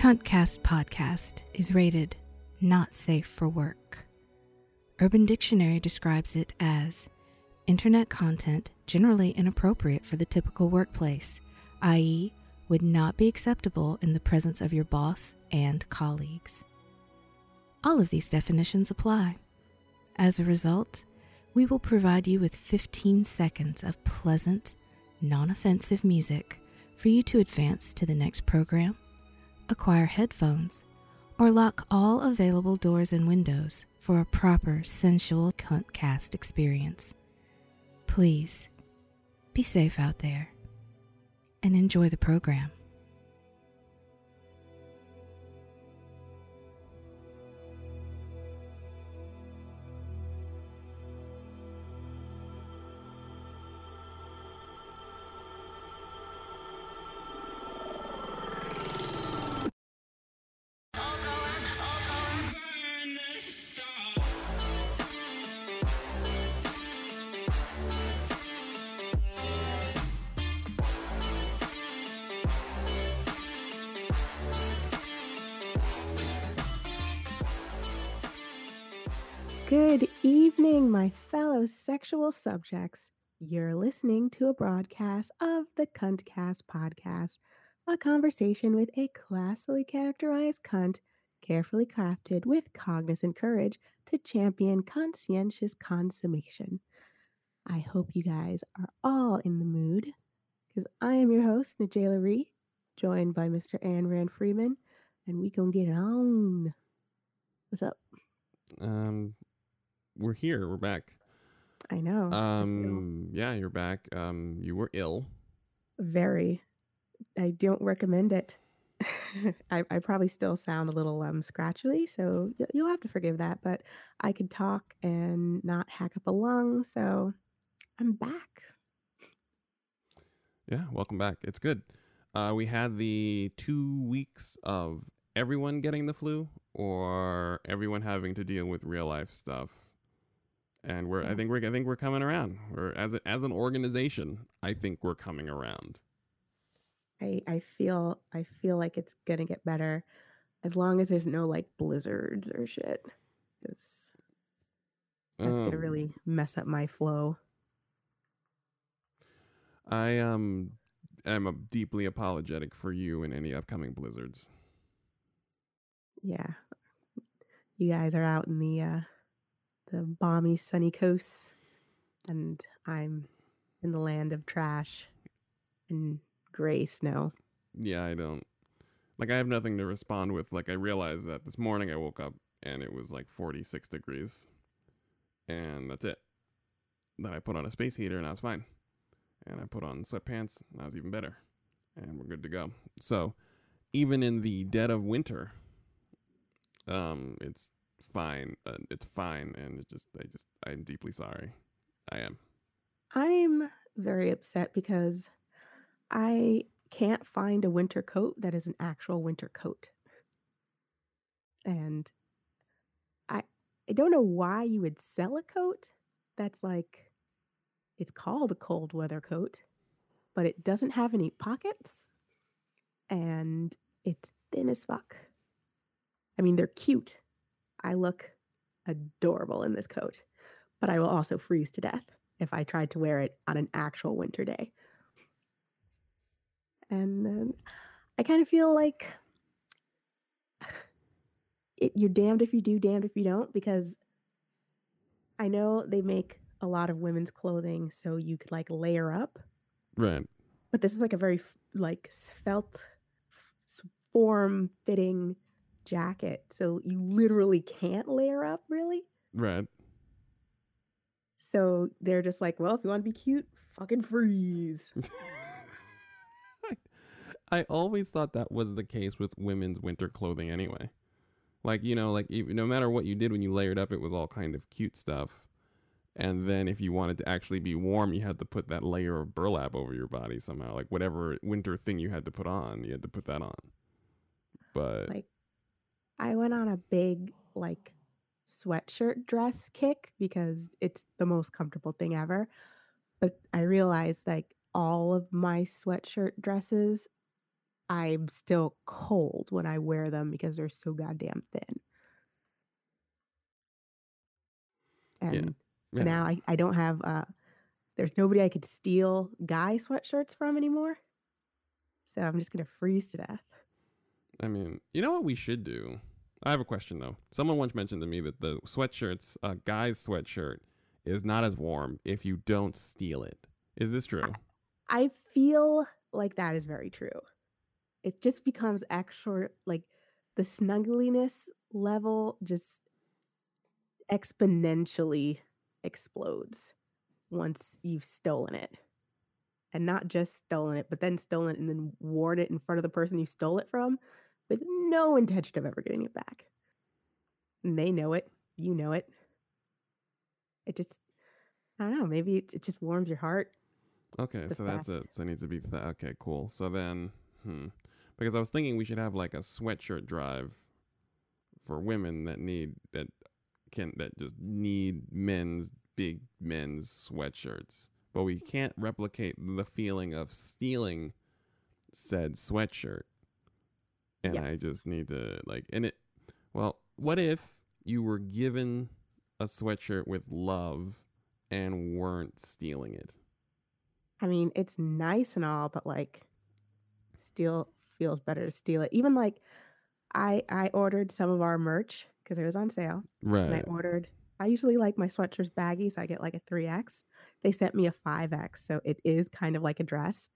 Cuntcast podcast is rated not safe for work. Urban Dictionary describes it as internet content generally inappropriate for the typical workplace, i.e., would not be acceptable in the presence of your boss and colleagues. All of these definitions apply. As a result, we will provide you with 15 seconds of pleasant, non offensive music for you to advance to the next program, acquire headphones, or lock all available doors and windows for a proper sensual cuntcast experience. Please be safe out there and enjoy the program. Sexual subjects. You're listening to a broadcast of the Cuntcast podcast, a conversation with a classily characterized cunt, carefully crafted with cognizant courage to champion conscientious consummation. I hope you guys are all in the mood, because I am your host, Najela Ree, joined by Mr. Ann Rand Freeman, and we gonna get it on. What's up? Um, we're here. We're back. I know. I Um, yeah, you're back. Um, you were ill. very. I don't recommend it. I, I probably still sound a little um scratchily, so y- you'll have to forgive that. But I could talk and not hack up a lung, so I'm back. Yeah, welcome back. It's good. Uh, we had the two weeks of everyone getting the flu or everyone having to deal with real life stuff. And we're, I think we're, I think we're coming around. We're as a, as an organization, I think we're coming around. I I feel I feel like it's gonna get better, as long as there's no like blizzards or shit. that's gonna Um, really mess up my flow. I um am deeply apologetic for you and any upcoming blizzards. Yeah, you guys are out in the uh, the balmy sunny coasts, and I'm in the land of trash and gray snow. Yeah, I don't like I have nothing to respond with. Like I realized that this morning I woke up and it was like 46 degrees. And that's it. Then I put on a space heater and I was fine. And I put on sweatpants and I was even better. And we're good to go. So, even in the dead of winter, um it's fine. Uh, it's fine and it just I just I'm deeply sorry. I am. I'm very upset because I can't find a winter coat that is an actual winter coat. And I I don't know why you would sell a coat that's like it's called a cold weather coat, but it doesn't have any pockets and it's thin as fuck. I mean, they're cute. I look adorable in this coat, but I will also freeze to death if I tried to wear it on an actual winter day. And then I kind of feel like it, you're damned if you do, damned if you don't, because I know they make a lot of women's clothing so you could like layer up, Right. but this is like a very like felt form fitting jacket. So you literally can't layer up really. Right. So they're just like, well, if you want to be cute, fucking freeze. I always thought that was the case with women's winter clothing anyway. Like, you know, like no matter what you did when you layered up, it was all kind of cute stuff. And then if you wanted to actually be warm, you had to put that layer of burlap over your body somehow. Like whatever winter thing you had to put on, you had to put that on. But like I went on a big like sweatshirt dress kick because it's the most comfortable thing ever. But I realized like all of my sweatshirt dresses I'm still cold when I wear them because they're so goddamn thin. And Yeah. now I, I don't have uh there's nobody I could steal guy sweatshirts from anymore. So I'm just gonna freeze to death. I mean, you know what we should do? I have a question though. Someone once mentioned to me that the sweatshirts, a guy's sweatshirt, is not as warm if you don't steal it. Is this true? I feel like that is very true. It just becomes extra like the snuggliness level just exponentially explodes once you've stolen it. And not just stolen it, but then stolen it and then worn it in front of the person you stole it from with no intention of ever getting it back. And they know it. You know it. It just, I don't know, maybe it, it just warms your heart. Okay, so that's it. So it needs to be th- okay. Cool. So then, hmm, because I was thinking we should have like a sweatshirt drive for women that need that can that just need men's big men's sweatshirts, but we can't replicate the feeling of stealing said sweatshirt. And I just need to like, and it. Well, what if you were given a sweatshirt with love and weren't stealing it? I mean, it's nice and all, but like still feels better to steal it. Even like I I ordered some of our merch because it was on sale. Right. And I ordered I usually like my sweatshirts baggy, so I get like a 3X. They sent me a 5X, so it is kind of like a dress.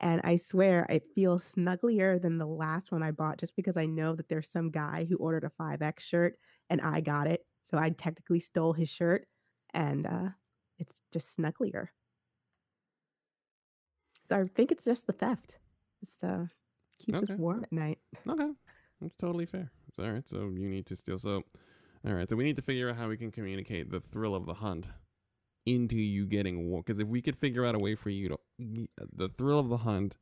And I swear it feels snugglier than the last one I bought just because I know that there's some guy who ordered a 5X shirt and I got it. So I technically stole his shirt and uh it's just snugglier. So I think it's just the theft. Just uh keeps Okay. us warm at night. Okay, that's totally fair. It's all right. So you need to steal. So, all right. So we need to figure out how we can communicate the thrill of the hunt into you getting warm. Because if we could figure out a way for you to the thrill of the hunt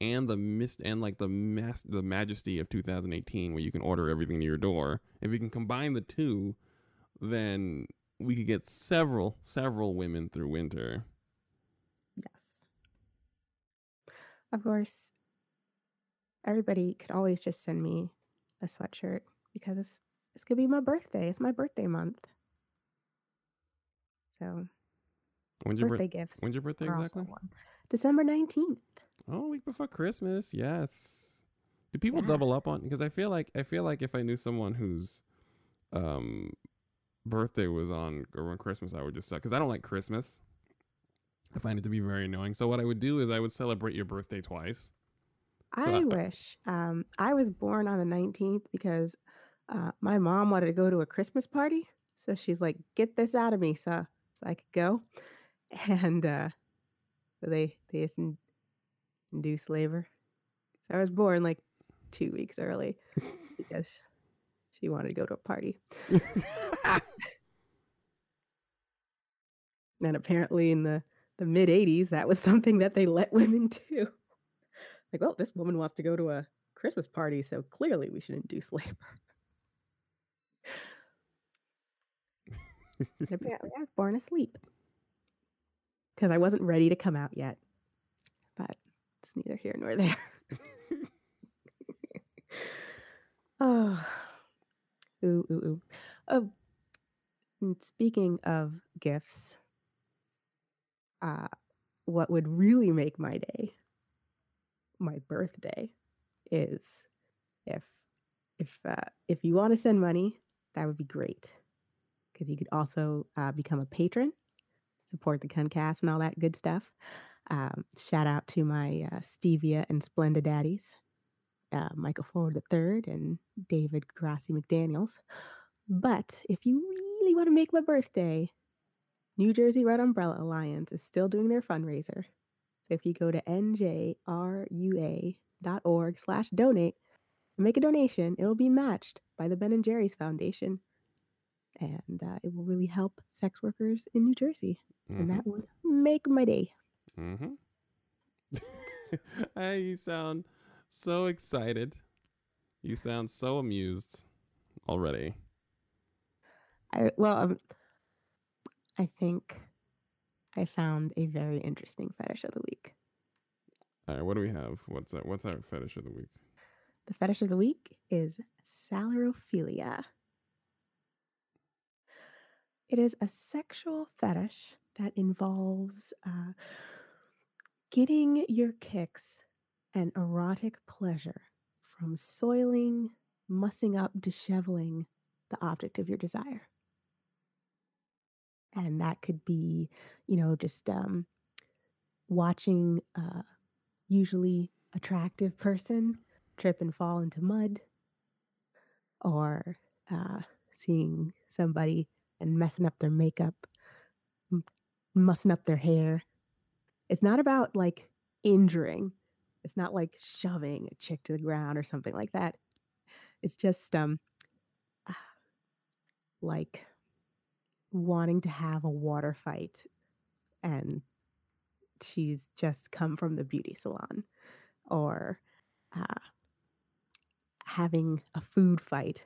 and the mist and like the mass the majesty of 2018, where you can order everything to your door. If we can combine the two, then we could get several several women through winter. Yes. Of course, everybody could always just send me a sweatshirt because it's it's gonna be my birthday. It's my birthday month. So When's your birthday gifts. When's your birthday are also exactly? one. December nineteenth. Oh, a week before Christmas. Yes. Do people Yeah. double up on? Because I feel like I feel like if I knew someone whose um birthday was on or on Christmas, I would just because I don't like Christmas. I find it to be very annoying. So what I would do is I would celebrate your birthday twice. So I I- wish. Um, I was born on the nineteenth because uh, my mom wanted to go to a Christmas party, so she's like, "Get this out of me," so so I could go, and uh, so they they just in- induced labor. So I was born like two weeks early because she wanted to go to a party, and apparently in the the mid '80s, that was something that they let women do. Like, well, this woman wants to go to a Christmas party, so clearly we should induce labor. Apparently, I was born asleep because I wasn't ready to come out yet. But it's neither here nor there. oh, ooh, ooh, ooh. Oh, and speaking of gifts, uh, what would really make my day, my birthday, is if if uh, if you want to send money, that would be great because you could also uh, become a patron, support the Cuntcast and all that good stuff. Um, shout out to my uh, Stevia and Splenda daddies, uh, Michael Ford III and David Grassi McDaniels. But if you really want to make my birthday, New Jersey Red Umbrella Alliance is still doing their fundraiser. So if you go to njrua.org slash donate and make a donation, it'll be matched by the Ben and Jerry's Foundation. And uh, it will really help sex workers in New Jersey. And that would make my day. Mm-hmm. hey, you sound so excited. You sound so amused already. I, well, um, I think I found a very interesting fetish of the week. All right, what do we have? What's that? What's our fetish of the week? The fetish of the week is salirophilia. It is a sexual fetish that involves uh, getting your kicks and erotic pleasure from soiling, mussing up, disheveling the object of your desire. And that could be, you know, just um, watching a usually attractive person trip and fall into mud, or uh, seeing somebody and messing up their makeup, mussing up their hair. It's not about like injuring. It's not like shoving a chick to the ground or something like that. It's just um like wanting to have a water fight and she's just come from the beauty salon or uh, having a food fight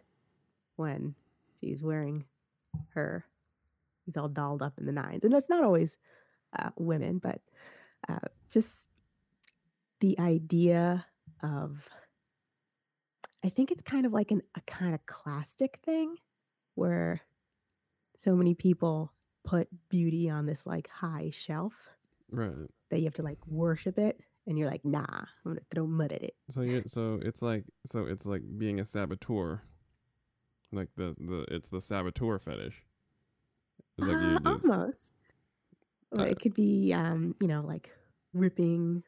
when she's wearing her he's all dolled up in the nines and it's not always uh, women but uh, just the idea of i think it's kind of like an, a kind of classic thing where so many people put beauty on this like high shelf Right. that you have to like worship it and you're like nah i'm gonna throw mud at it So you so it's like so it's like being a saboteur. Like the the it's the saboteur fetish. Like Uh, almost or Uh, it could be um you know like ripping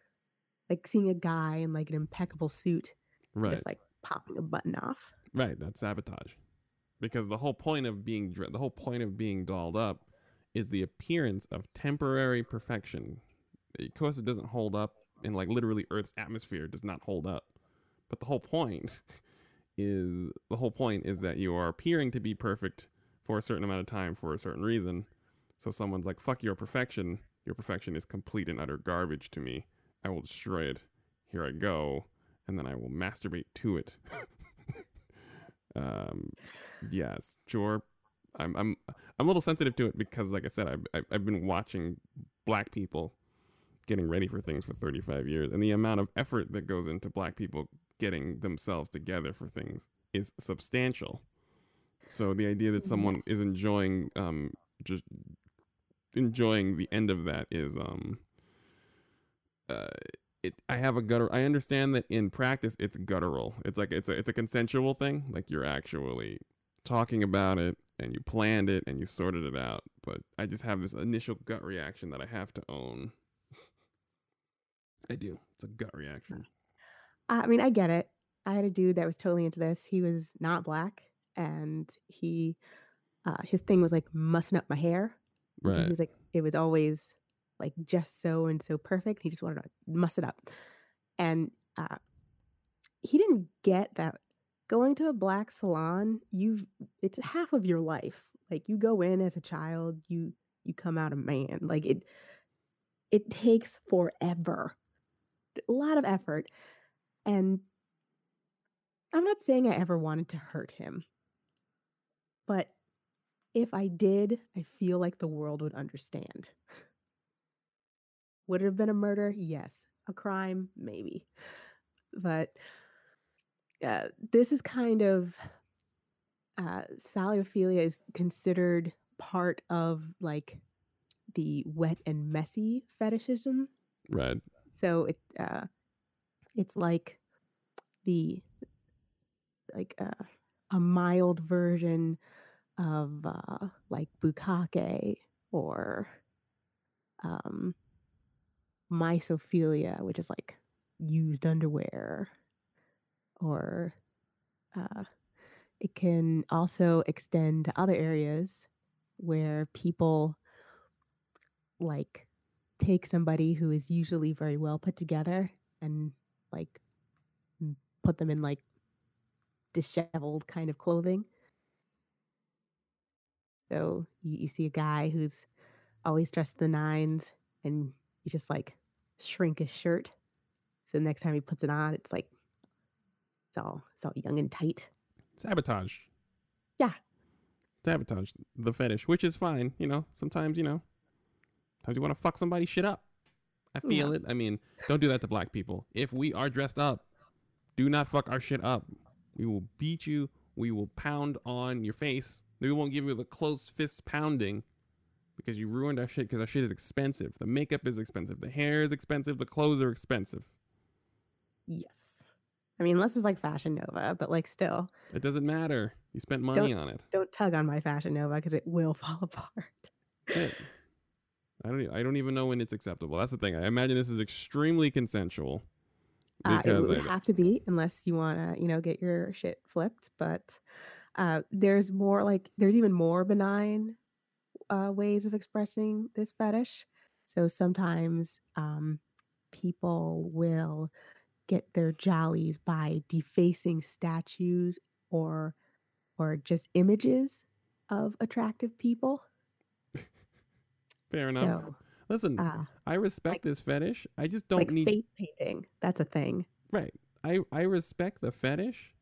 like seeing a guy in like an impeccable suit right just like popping a button off right that's sabotage. Because the whole point of being the whole point of being dolled up is the appearance of temporary perfection. Of course, it doesn't hold up in like literally Earth's atmosphere does not hold up. But the whole point is the whole point is that you are appearing to be perfect for a certain amount of time for a certain reason. So someone's like, "Fuck your perfection. Your perfection is complete and utter garbage to me. I will destroy it. Here I go, and then I will masturbate to it." um, yes, sure. I'm I'm I'm a little sensitive to it because, like I said, I've I've- I've been watching black people getting ready for things for 35 years, and the amount of effort that goes into black people getting themselves together for things is substantial. So the idea that someone is enjoying um just enjoying the end of that is um uh it I have a gutter I understand that in practice it's guttural. It's like it's a it's a consensual thing. Like you're actually talking about it and you planned it and you sorted it out. But I just have this initial gut reaction that I have to own. I do. It's a gut reaction. I mean i get it. I had a dude that was totally into this. He was not black and he uh his thing was like mussing up my hair and he was like it was always like just so and so perfect he just wanted to muss it up. And uh he didn't get that going to a black salon you've it's half of your life. Like you go in as a child you you come out a man. Like it it takes forever. A lot of effort and i'm not saying i ever wanted to hurt him. But if i did i feel like the world would understand. Would it have been a murder? Yes. A crime? Maybe. But uh, this is kind of uh, salophilia is considered part of like the wet and messy fetishism. Right. So it uh, it's like the like uh, a mild version of uh, like bukkake or um, mysophilia, which is like used underwear, or uh, it can also extend to other areas where people like take somebody who is usually very well put together and like put them in like disheveled kind of clothing. So you, you see a guy who's always dressed the nines and you just like shrink his shirt. So the next time he puts it on, it's like it's all it's all young and tight. Sabotage. Yeah. Sabotage the fetish, which is fine. You know, sometimes, you know, sometimes you want to fuck somebody shit up. I feel it. I mean, don't do that to black people. If we are dressed up, do not fuck our shit up. We will beat you. We will pound on your face. We won't give you the close fist pounding because you ruined our shit because our shit is expensive. The makeup is expensive. The hair is expensive. The clothes are expensive. Yes. I mean, unless it's like Fashion Nova, but like still, It doesn't matter. You spent money on it. don't tug on my Fashion Nova because it will fall apart. I don't. I don't even know when it's acceptable. That's the thing. I imagine this is extremely consensual. Uh, it would have to be unless you want to, you know, get your shit flipped. But uh, there's more like there's even more benign uh, ways of expressing this fetish. So sometimes um, people will get their jollies by defacing statues or or just images of attractive people. Fair enough. So Listen, uh, I respect like- this fetish. I just don't like need. face painting, that's a thing. Right. I I respect the fetish.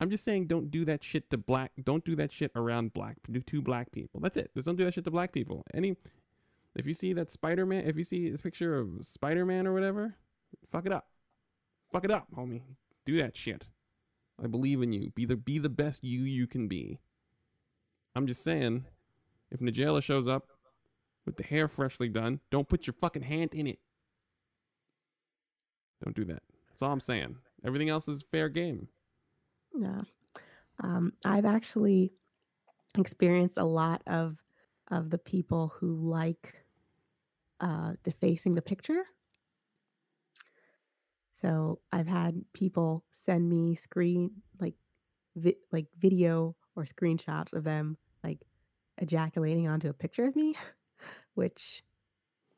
I'm just saying, don't do that shit to black. Don't do that shit around black. Do to black people. That's it. Just don't do that shit to black people. Any. If you see that Spider Man, if you see this picture of Spider Man or whatever, fuck it up. Fuck it up, homie. Do that shit. I believe in you. Be the be the best you you can be. I'm just saying, if Najela shows up with the hair freshly done, don't put your fucking hand in it. Don't do that. That's all I'm saying. Everything else is fair game. Yeah. Um, I've actually experienced a lot of of the people who like uh, defacing the picture. So I've had people send me screen like vi- like video or screenshots of them like ejaculating onto a picture of me, which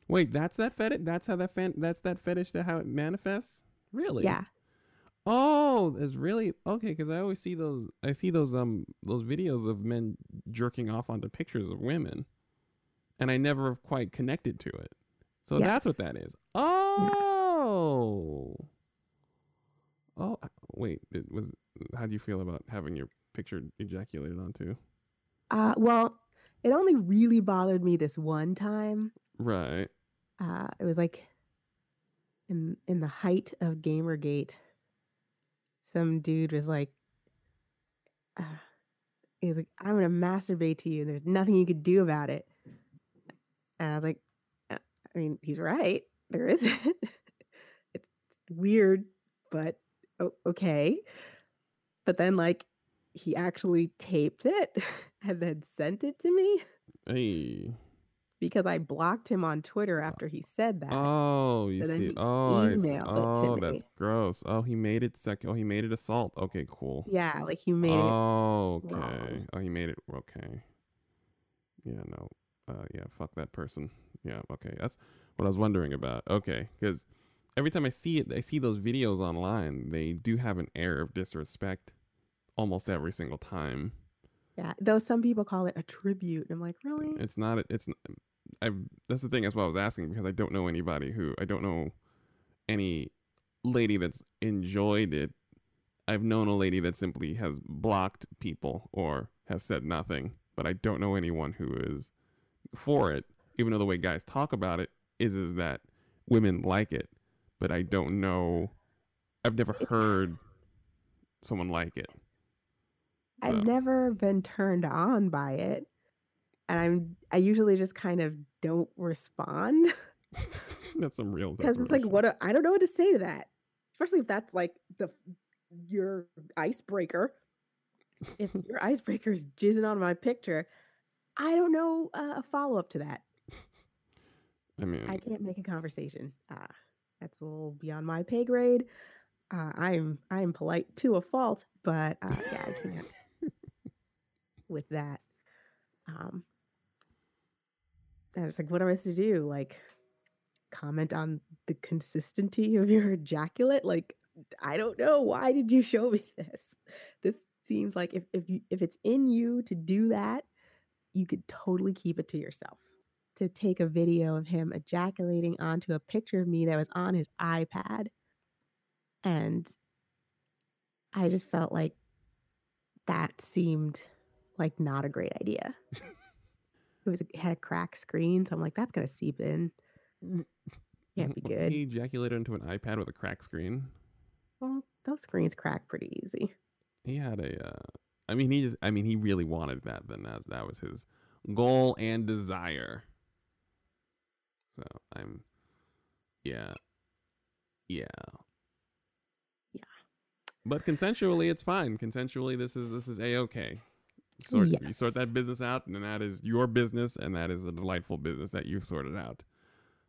Wait, that's that fetish. That's how that fan. That's that fetish. That how it manifests. Really? yeah, Oh, it's really okay. Because I always see those. I see those um those videos of men jerking off onto pictures of women, and I never have quite connected to it. So that's what that is. Oh. Oh uh, wait. It was. How do you feel about having your picture ejaculated onto? uh, well, it only really bothered me this one time. Right. uh, it was like in in the height of Gamergate. Some dude was like, uh, he was like, "I'm gonna masturbate to you, and there's nothing you could do about it." And I was like, "Uh, "I mean, he's right. There isn't. it's weird, but okay." But then, like, he actually taped it and then sent it to me Hey. because I blocked him on Twitter after he said that. Oh, you So see. Oh, I see. emailed it to Oh, me. that's gross. Oh, he made it sec. Oh, he made it assault. Okay, cool. Yeah, like he made it. Oh, okay. wrong. Oh, he made it. Okay. Yeah, no. Uh, yeah, fuck that person. Yeah, okay. That's what I was wondering about. Okay, because every time I see it, I see those videos online. They do have an air of disrespect almost every single time. Yeah, though some people call it a tribute. I'm like, really? It's not. It's. I. That's the thing. That's why I was asking because I don't know anybody who. I don't know any lady that's enjoyed it. I've known a lady that simply has blocked people or has said nothing, but I don't know anyone who is for it. Even though the way guys talk about it is is that women like it, but I don't know. I've never heard someone like it. So, I've never been turned on by it, and I'm I usually just kind of don't respond that's some real. because it's like, what? I don't know what to say to that, especially if that's like the your icebreaker. If your icebreaker is jizzing on my picture, I don't know uh, a follow up to that. I mean, I can't make a conversation. Uh, that's a little beyond my pay grade. Uh, I'm I'm polite to a fault, but uh, yeah, I can't with that. Um, and it's like, what am I supposed to do? Like, comment on the consistency of your ejaculate? Like, I don't know. Why did you show me this? This seems like if if you if it's in you to do that, you could totally keep it to yourself. To take a video of him ejaculating onto a picture of me that was on his iPad. And I just felt like that seemed like not a great idea. it was it had a cracked screen, so I'm like, that's gonna seep in. Can't be good. He ejaculated into an iPad with a cracked screen. Well, those screens crack pretty easy. He had a. Uh, I mean, he just. I mean, he really wanted that. Then as that was his goal and desire. So I'm. Yeah. Yeah. Yeah. But consensually, it's fine. Consensually, this is this is a okay. Sort you sort that business out, and that is your business, and that is a delightful business that you've sorted out.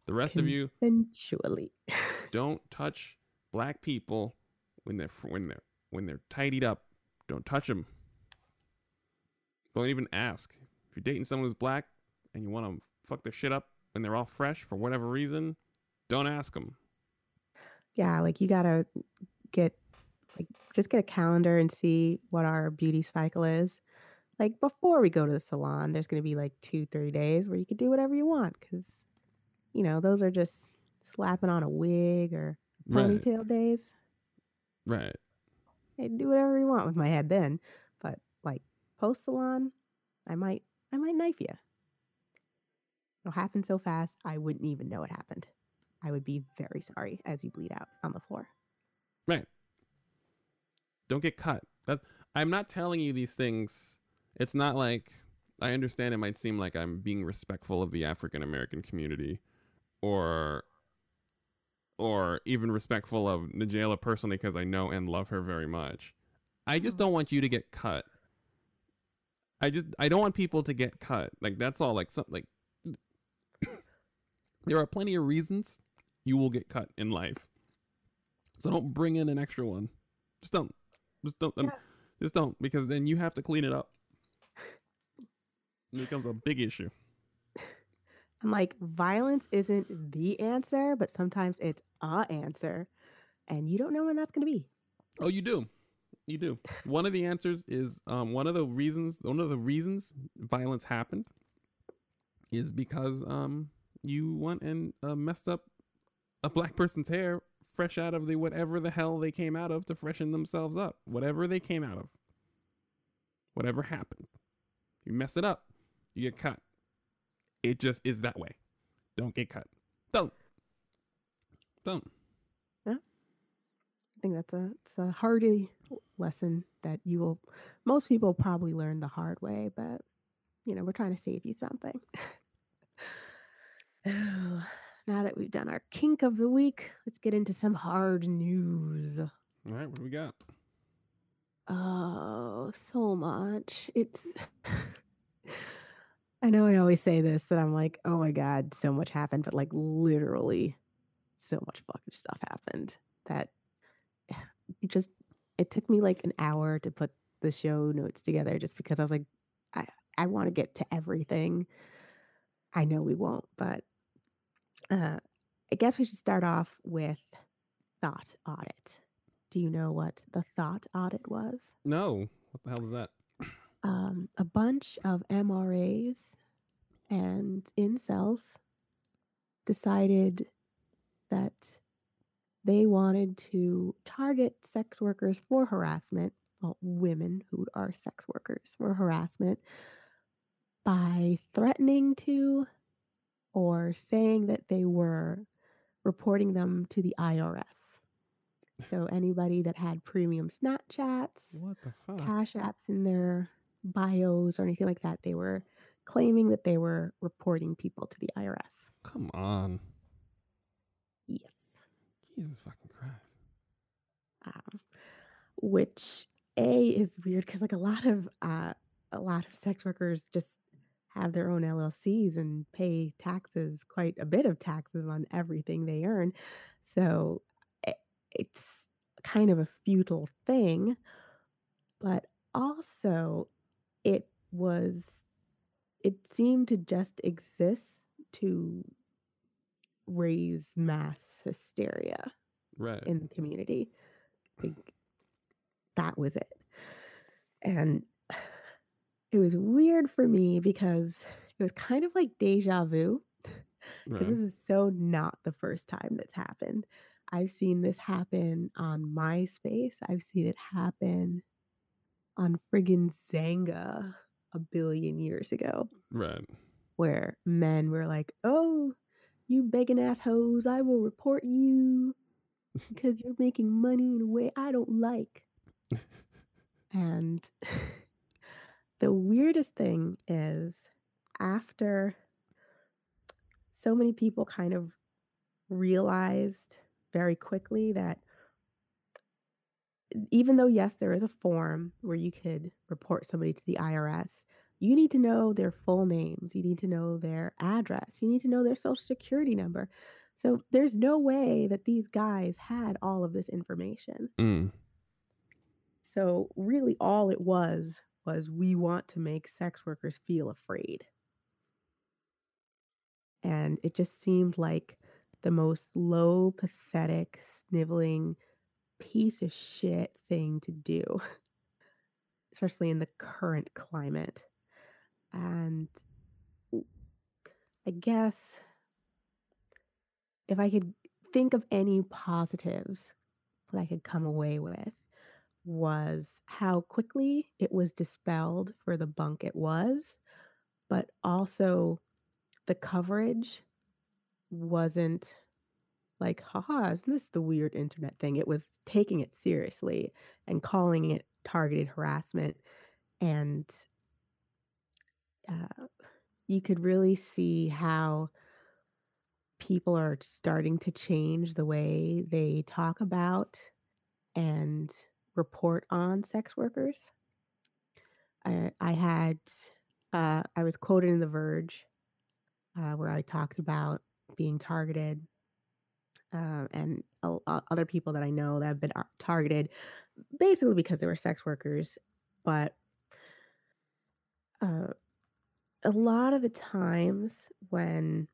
The rest of you, eventually, don't touch black people when they're when they're when they're tidied up. Don't touch them. Don't even ask. If you're dating someone who's black and you want to fuck their shit up when they're all fresh for whatever reason, don't ask them. yeah, like you gotta get like just get a calendar and see what our beauty cycle is. Like before we go to the salon, there's gonna be like two, three days where you can do whatever you want because you know those are just slapping on a wig or Right. ponytail days. Right. I do whatever you want with my head then, but like post salon, I might I might knife you. It'll happen so fast I wouldn't even know it happened. I would be very sorry as you bleed out on the floor. Right. Don't get cut. That I'm not telling you these things. It's not like I understand it might seem like I'm being respectful of the African American community or or even respectful of Najela personally because I know and love her very much. I just don't want you to get cut. I just I don't want people to get cut. Like that's all like something like there are plenty of reasons you will get cut in life. So don't bring in an extra one. Just don't. Just don't. um, just don't because then you have to clean it up. It becomes a big issue. I'm like, violence isn't the answer, but sometimes it's a answer. And you don't know when that's going to be. Oh, you do. You do. One of the answers is um one of the reasons one of the reasons violence happened is because um you went and uh, messed up a black person's hair fresh out of the whatever the hell they came out of to freshen themselves up. Whatever they came out of. Whatever happened. You mess it up, you get cut. It just is that way. Don't get cut. Don't. Don't. Yeah. I think that's a it's a hardy lesson that you will most people probably learn the hard way, but you know, we're trying to save you something. Oh, now that we've done our kink of the week, let's get into some hard news. All right, what do we got? Oh, so much. It's I know I always say this that I'm like, oh my God, so much happened, but like literally so much fucking stuff happened that it just it took me like an hour to put the show notes together just because I was like, I, I want to get to everything. I know we won't, but uh I guess we should start off with thot audit. Do you know what the thot audit was? No. What the hell is that? Um, a bunch of MRAs and incels decided that they wanted to target sex workers for harassment, well, women who are sex workers for harassment, by threatening to or saying that they were reporting them to the IRS. So anybody that had premium Snapchats, What the fuck? cash apps in their bios or anything like that. They were claiming that they were reporting people to the IRS. Come on. Yes. Jesus fucking Christ. Um, which a is weird because like a lot of uh, a lot of sex workers just have their own LLCs and pay taxes, quite a bit of taxes on everything they earn. So i- it's kind of a futile thing, but also it was it seemed to just exist to raise mass hysteria Right. in the community. Like, that was it. And it was weird for me because it was kind of like deja vu. Because right. this is so not the first time that's happened. I've seen this happen on MySpace. I've seen it happen on friggin' Xanga a billion years ago right. where men were like, "Oh, you begging ass hoes, I will report you because you're making money in a way I don't like. and the weirdest thing is after so many people kind of realized very quickly that even though yes there is a form where you could report somebody to the IRS you need to know their full names you need to know their address you need to know their social security number. So there's no way that these guys had all of this information. Mm. so really all it was was we want to make sex workers feel afraid. And it just seemed like the most low pathetic sniveling piece of shit thing to do especially in the current climate. And i guess if i could think of any positives that i could come away with was how quickly it was dispelled for the bunk it was but also the coverage wasn't like, haha, isn't this the weird internet thing? It was taking it seriously and calling it targeted harassment. And uh, you could really see how people are starting to change the way they talk about and report on sex workers. I, I had, uh, I was quoted in The Verge uh, where I talked about being targeted uh, and o- o- other people that I know that have been targeted basically because they were sex workers. But uh, a lot of the times when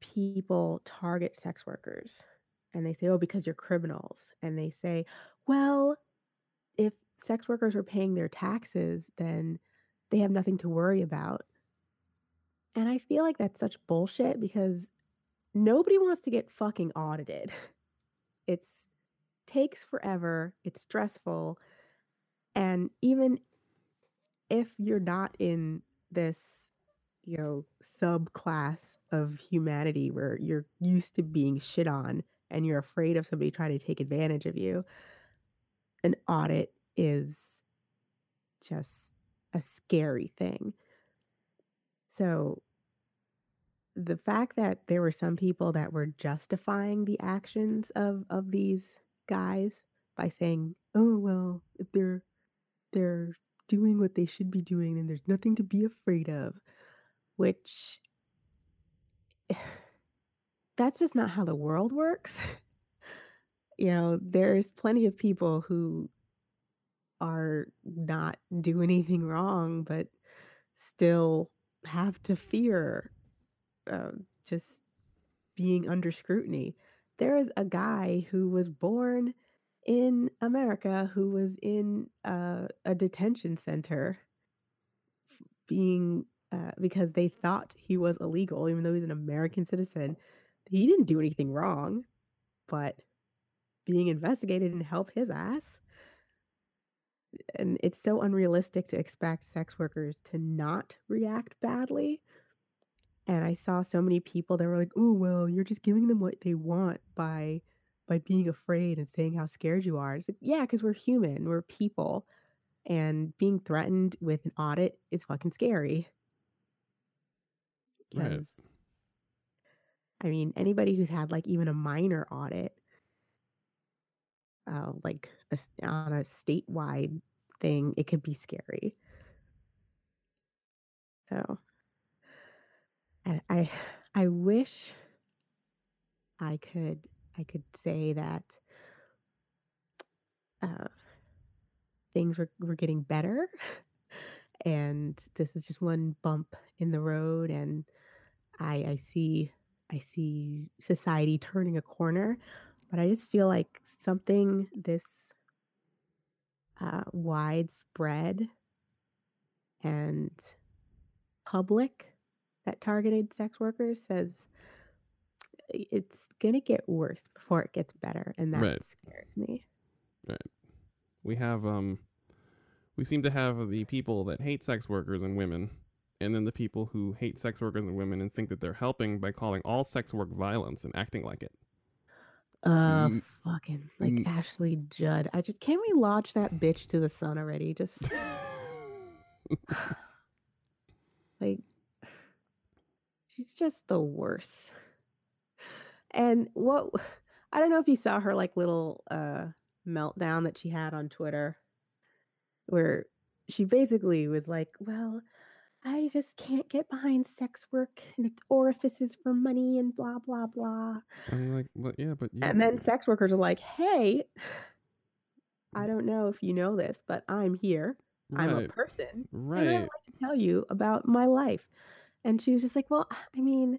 people target sex workers and they say, oh, because you're criminals, and they say, well, if sex workers were paying their taxes, then they have nothing to worry about. And I feel like that's such bullshit because nobody wants to get fucking audited. It's takes forever, it's stressful, and even if you're not in this, you know, subclass of humanity where you're used to being shit on and you're afraid of somebody trying to take advantage of you, an audit is just a scary thing. So the fact that there were some people that were justifying the actions of of these guys by saying, "Oh well, if they're they're doing what they should be doing, then there's nothing to be afraid of," which that's just not how the world works. you know, there's plenty of people who are not do anything wrong, but still have to fear just being under scrutiny. There is a guy who was born in America who was in uh, a detention center being uh, because they thought he was illegal, even though he's an American citizen. He didn't do anything wrong, but being investigated and help his ass. And it's so unrealistic to expect sex workers to not react badly. And I saw so many people that were like, "Oh, well, you're just giving them what they want by by being afraid and saying how scared you are." It's like, yeah, because we're human, we're people, and being threatened with an audit is fucking scary. Right. I mean, anybody who's had like even a minor audit, uh, like a on a statewide thing, it could be scary. So, and I I wish I could I could say that uh, things were were getting better, and this is just one bump in the road, and I I see I see society turning a corner, but I just feel like something this uh, widespread and public that targeted sex workers says it's gonna get worse before it gets better, and that Right. scares me. Right. We have um we seem to have the people that hate sex workers and women and then the people who hate sex workers and women and think that they're helping by calling all sex work violence and acting like it. Uh, Mm, fucking like mm. Ashley Judd. I just can't we launch that bitch to the sun already? Just like she's just the worst. And what I don't know if you saw her like little uh meltdown that she had on Twitter where she basically was like, "Well, I just can't get behind sex work and its orifices for money and blah blah blah." I'm like, well, yeah, but you, And then sex workers are like, "Hey, I don't know if you know this, but I'm here. I'm a right, person. And I'd right, like to tell you about my life. And she was just like, Well, I mean,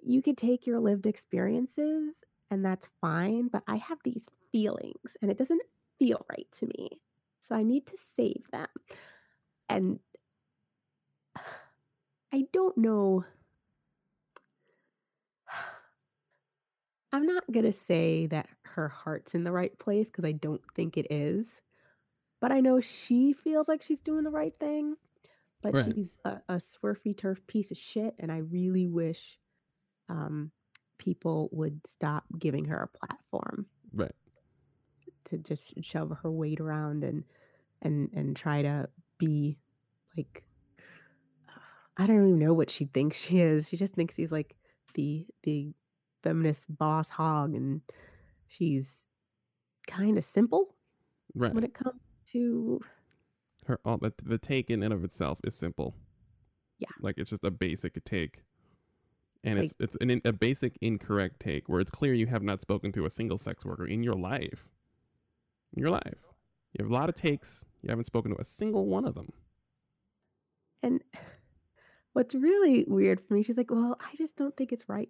you could take your lived experiences and that's fine, but I have these feelings and it doesn't feel right to me. So I need to save them. And I don't know. I'm not going to say that her heart's in the right place because I don't think it is. But I know she feels like she's doing the right thing. But right, she's a, a swerfy turf piece of shit. And I really wish um, people would stop giving her a platform right. to just shove her weight around and and and try to be like I don't even know what she thinks she is. She just thinks she's like the the feminist boss hog and she's kind of simple Right. when it comes to Her all the, the take in and of itself is simple. Yeah. Like it's just a basic take. And like it's it's an, a basic incorrect take where it's clear you have not spoken to a single sex worker in your life. In your life. You have a lot of takes. You haven't spoken to a single one of them. and what's really weird for me, she's like, Well, I just don't think it's right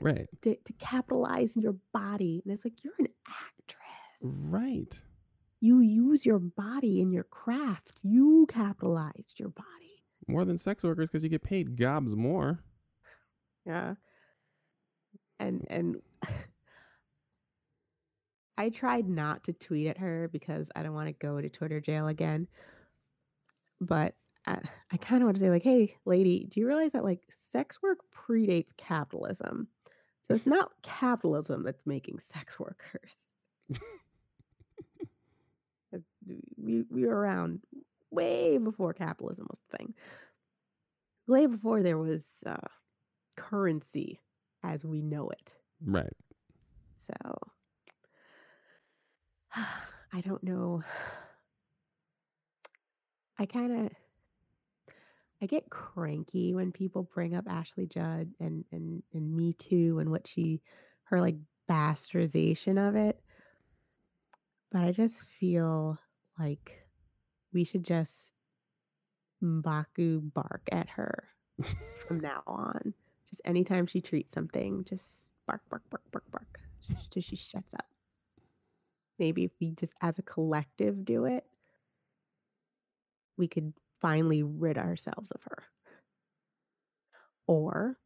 Right. to, to capitalize your body. And it's like you're an actress. Right. You use your body in your craft. You capitalized your body. More than sex workers because you get paid gobs more. Yeah. And mm. and I tried not to tweet at her because I don't want to go to Twitter jail again. But I, I kind of want to say like, "Hey, lady, do you realize that like sex work predates capitalism? So it's not capitalism that's making sex workers. We we were around way before capitalism was a thing. Way before there was uh, currency as we know it. Right. So I don't know. I kind of I get cranky when people bring up Ashley Judd and and and Me Too and what she her like bastardization of it. But I just feel like we should just Mbaku bark at her from now on. Just anytime she treats something, just bark, bark, bark, bark, bark, just till she shuts up. Maybe if we just as a collective do it, we could finally rid ourselves of her. Or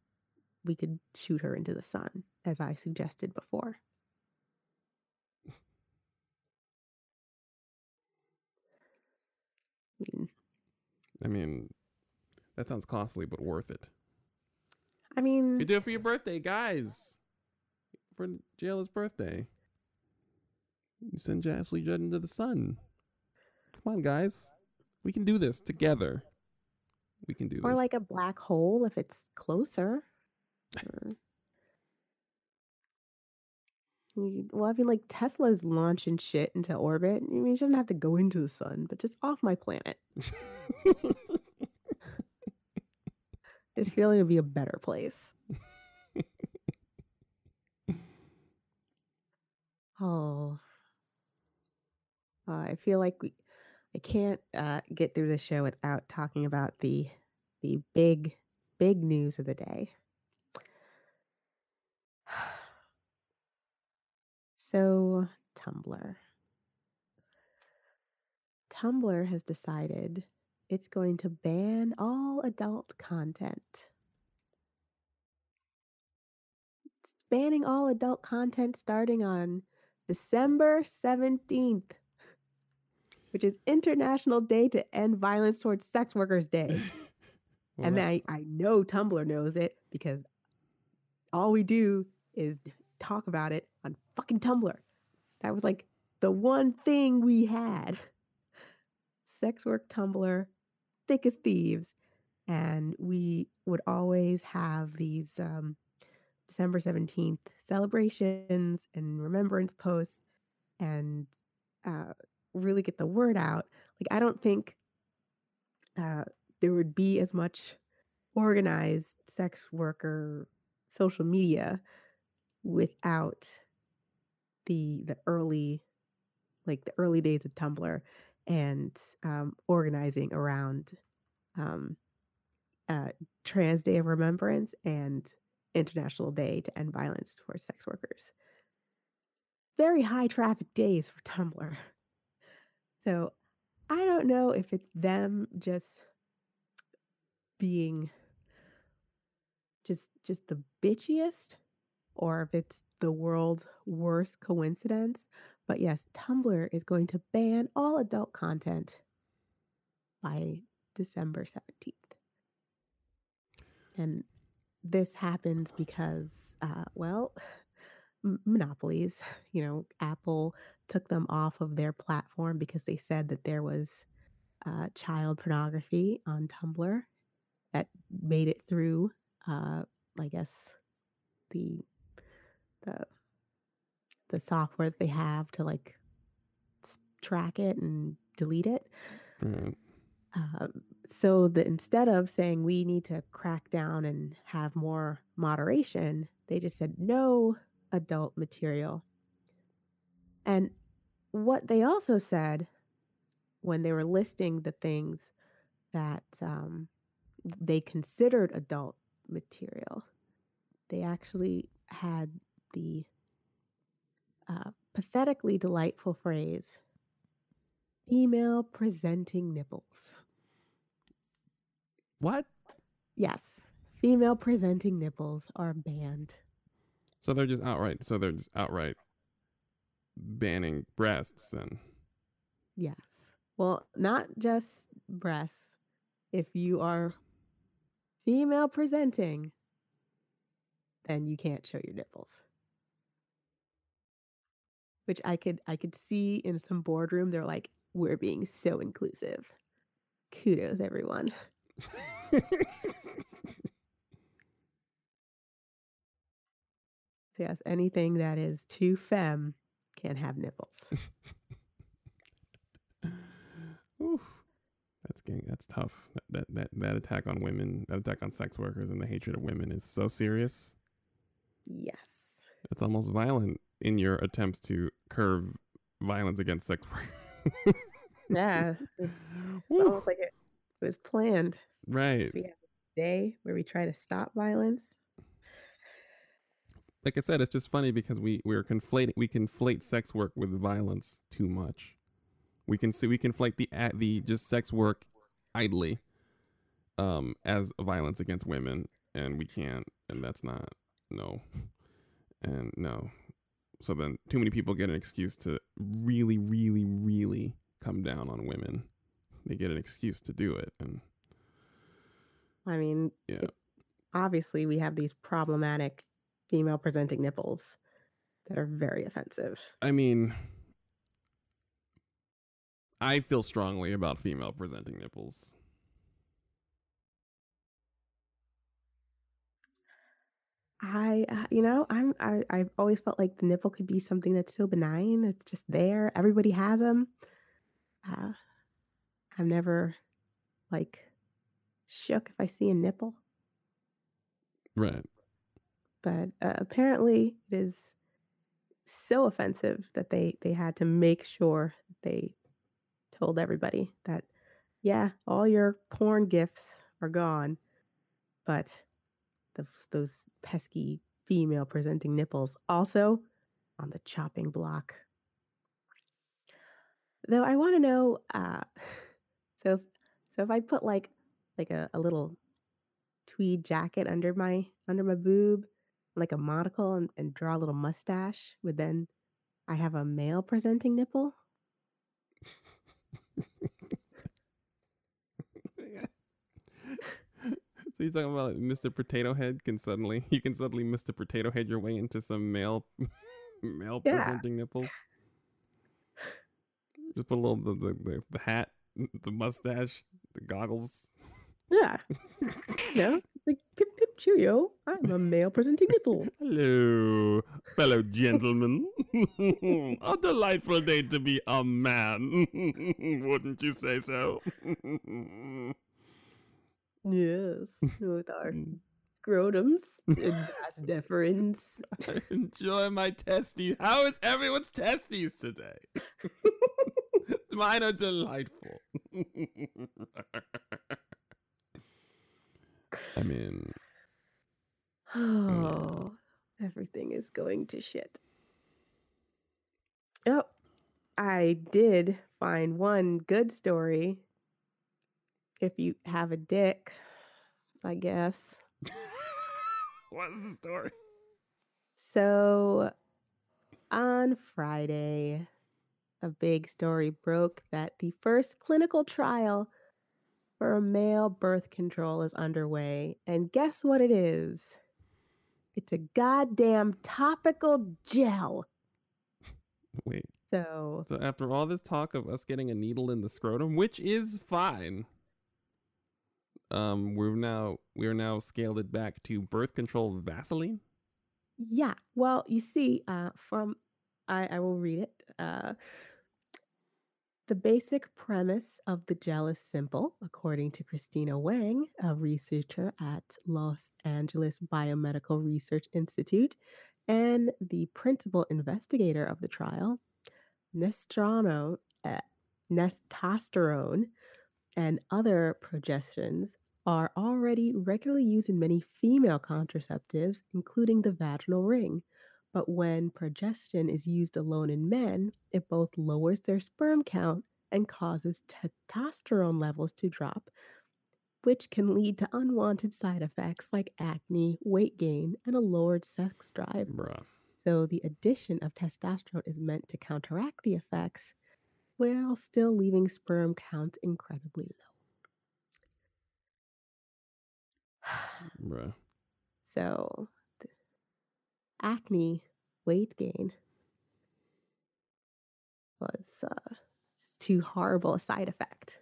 we could shoot her into the sun, as I suggested before. I mean, that sounds costly, but worth it. I mean, You do it for your birthday, guys. For Najela's birthday. You send Ashley Judd into the sun. Come on, guys. We can do this together. We can do or this. like a black hole if it's closer. Or- You- Well, I mean, like Tesla's launching shit into orbit. I mean, she doesn't have to go into the sun, but just off my planet. Just feel it would be a better place. Oh, uh, I feel like we, I can't uh, get through the show without talking about the the big big news of the day. So, Tumblr. Tumblr has decided it's going to ban all adult content. It's banning all adult content starting on December 17th, which is International Day to End Violence Towards Sex Workers Day. Well, and that- I, I know Tumblr knows it because all we do is talk about it on fucking Tumblr. That was like the one thing we had. Sex work Tumblr, thick as thieves. And we would always have these um, December 17th celebrations and remembrance posts and uh, really get the word out. Like, I don't think uh, there would be as much organized sex worker social media without the the early like the early days of Tumblr and um, organizing around um, uh, Trans Day of Remembrance and International Day to End Violence towards Sex Workers. Very high traffic days for Tumblr. So I don't know if it's them just being just just the bitchiest or if it's the world's worst coincidence. But yes, Tumblr is going to ban all adult content by December 17th. And this happens because, uh, well, monopolies, you know, Apple took them off of their platform because they said that there was uh, child pornography on Tumblr that made it through, uh, I guess, the the the software that they have to like track it and delete it. Right. Uh, so that instead of saying we need to crack down and have more moderation, they just said no adult material. And what they also said when they were listing the things that um, they considered adult material, they actually had the uh, pathetically delightful phrase female presenting nipples. What? Yes, female presenting nipples are banned. So they're just outright. So they're just outright banning breasts and Yes. Well, not just breasts. If you are female presenting, then you can't show your nipples. Which I could I could see in some boardroom they're like we're being so inclusive. Kudos everyone. So yes, anything that is too femme can't have nipples. Oof. That's getting that's tough. That, that that that attack on women, that attack on sex workers, and the hatred of women is so serious. yes. It's almost violent in your attempts to curb violence against sex workers. Yeah. It's Woo. almost like it was planned. Right. We have a day where we try to stop violence. Like I said, it's just funny because we we're conflating we conflate sex work with violence too much. We can see we conflate the at the just sex work idly um as violence against women and we can't and that's not no. And no. So then too many people get an excuse to really really really come down on women. They get an excuse to do it and I mean, yeah. it- obviously we have these problematic female presenting nipples that are very offensive. I mean, I feel strongly about female presenting nipples. I, uh, you know, I'm I, I've always felt like the nipple could be something that's so benign. It's just there. Everybody has them. Uh, I'm never like shook if I see a nipple, Right. but uh, apparently it is so offensive that they they had to make sure they told everybody that yeah, all your porn gifts are gone, but those those pesky female presenting nipples also on the chopping block. Though I want to know, uh, so if, so if I put like like a, a little tweed jacket under my under my boob, like a monocle, and, and draw a little mustache, would then I have a male presenting nipple? you talking about? Mr. Potato Head can suddenly you can suddenly Mr. Potato Head your way into some male male Yeah. presenting nipples. Just put a little the, the, the, hat, the mustache, the goggles. Yeah. know, it's like pip pip cheerio. I'm a male presenting nipple. Hello, fellow gentlemen. a delightful day to be a man. Wouldn't you say so? Yes. With our mm. scrotums and vas deferens. I enjoy my testes. How is everyone's testes today? Mine are delightful. I mean, Oh, everything is going to shit. Oh, I did find one good story. If you have a dick, I guess. what's the story? So on Friday, a big story broke that the first clinical trial for a male birth control is underway. And guess what it is? It's a goddamn topical gel. Wait. So, So after all this talk of us getting a needle in the scrotum, which is fine, um, we're now we're now scaled it back to birth control Vaseline. yeah. Well, you see, uh, from I, I will read it. Uh, the basic premise of the is simple, according to Christina Wang, a researcher at Los Angeles Biomedical Research Institute and the principal investigator of the trial. Nestorone, uh, and other progestins are already regularly used in many female contraceptives, including the vaginal ring. But when progestin is used alone in men, it both lowers their sperm count and causes testosterone levels to drop, which can lead to unwanted side effects like acne, weight gain, and a lowered sex drive. Bruh. So the addition of testosterone is meant to counteract the effects while still leaving sperm counts incredibly low. Bruh. So acne, weight gain was uh, just too horrible a side effect.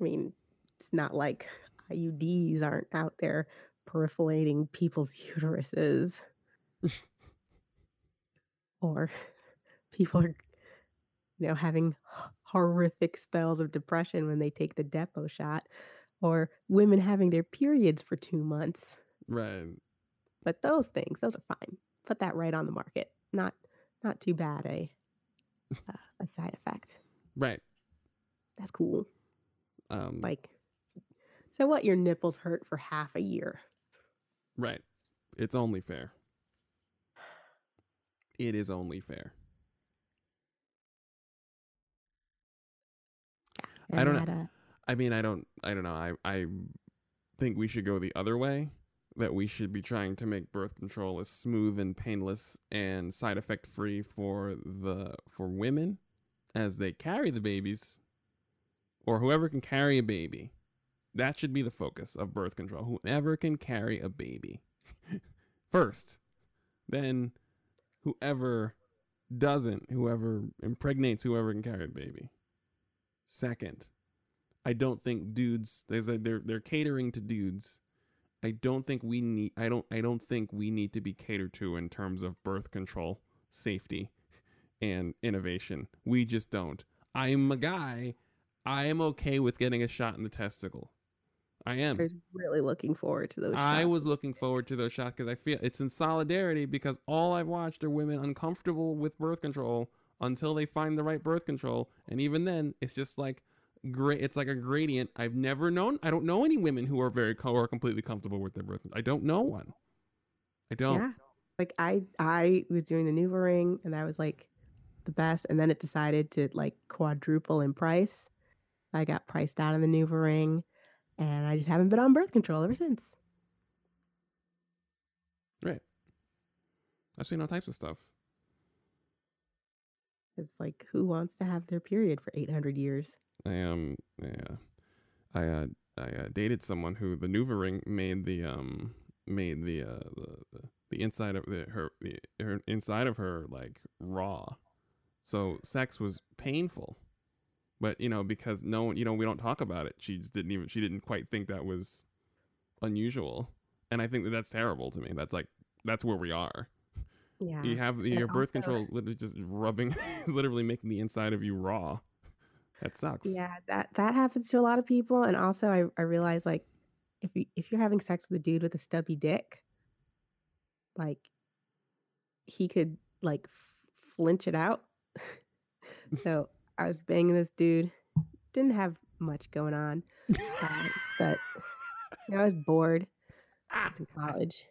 I mean, it's not like IUDs aren't out there perforating people's uteruses. or people are, you know, having horrific spells of depression when they take the Depo shot, or women having their periods for two months. Right. But those things, those are fine. Put that right on the market. Not, not too bad a, uh, a side effect. Right. That's cool. Um. Like, so what? Your nipples hurt for half a year. Right. It's only fair. It is only fair. Yeah, I don't know. I mean, I don't, I don't know. I, I think we should go the other way. That we should be trying to make birth control as smooth and painless and side effect free for the for women as they carry the babies, or whoever can carry a baby. That should be the focus of birth control. Whoever can carry a baby first, then whoever doesn't, whoever impregnates whoever can carry a baby. Second, I don't think dudes. They're they're catering to dudes. I don't think we need. I don't. I don't think we need to be catered to in terms of birth control, safety, and innovation. We just don't. I'm a guy. I am okay with getting a shot in the testicle. I am. I was really looking forward to those. I shots. was looking forward to those shots because I feel it's in solidarity because all I've watched are women uncomfortable with birth control until they find the right birth control, and even then, it's just like great. It's like a gradient. I've never known. I don't know any women who are very or completely comfortable with their birth. I don't know one. I don't. Yeah. Like I I was doing the NuvaRing and that was like the best. And then it decided to like quadruple in price. I got priced out of the NuvaRing and I just haven't been on birth control ever since. Right. I've seen all types of stuff. It's like who wants to have their period for 800 years? I um yeah, I uh I uh, dated someone who the NuvaRing made the um made the uh the, the, inside of the, her the her inside of her like raw, so sex was painful, but you know because no one you know we don't talk about it. She just didn't even she didn't quite think that was unusual, and I think that that's terrible to me. That's like that's where we are. Yeah. You have your birth also- control is literally just rubbing, is literally making the inside of you raw. That sucks. Yeah, that that happens to a lot of people, and also I I realize like if you if you're having sex with a dude with a stubby dick, like he could like flinch it out. so I was banging this dude, didn't have much going on, uh, but you know, I was bored. I was in college.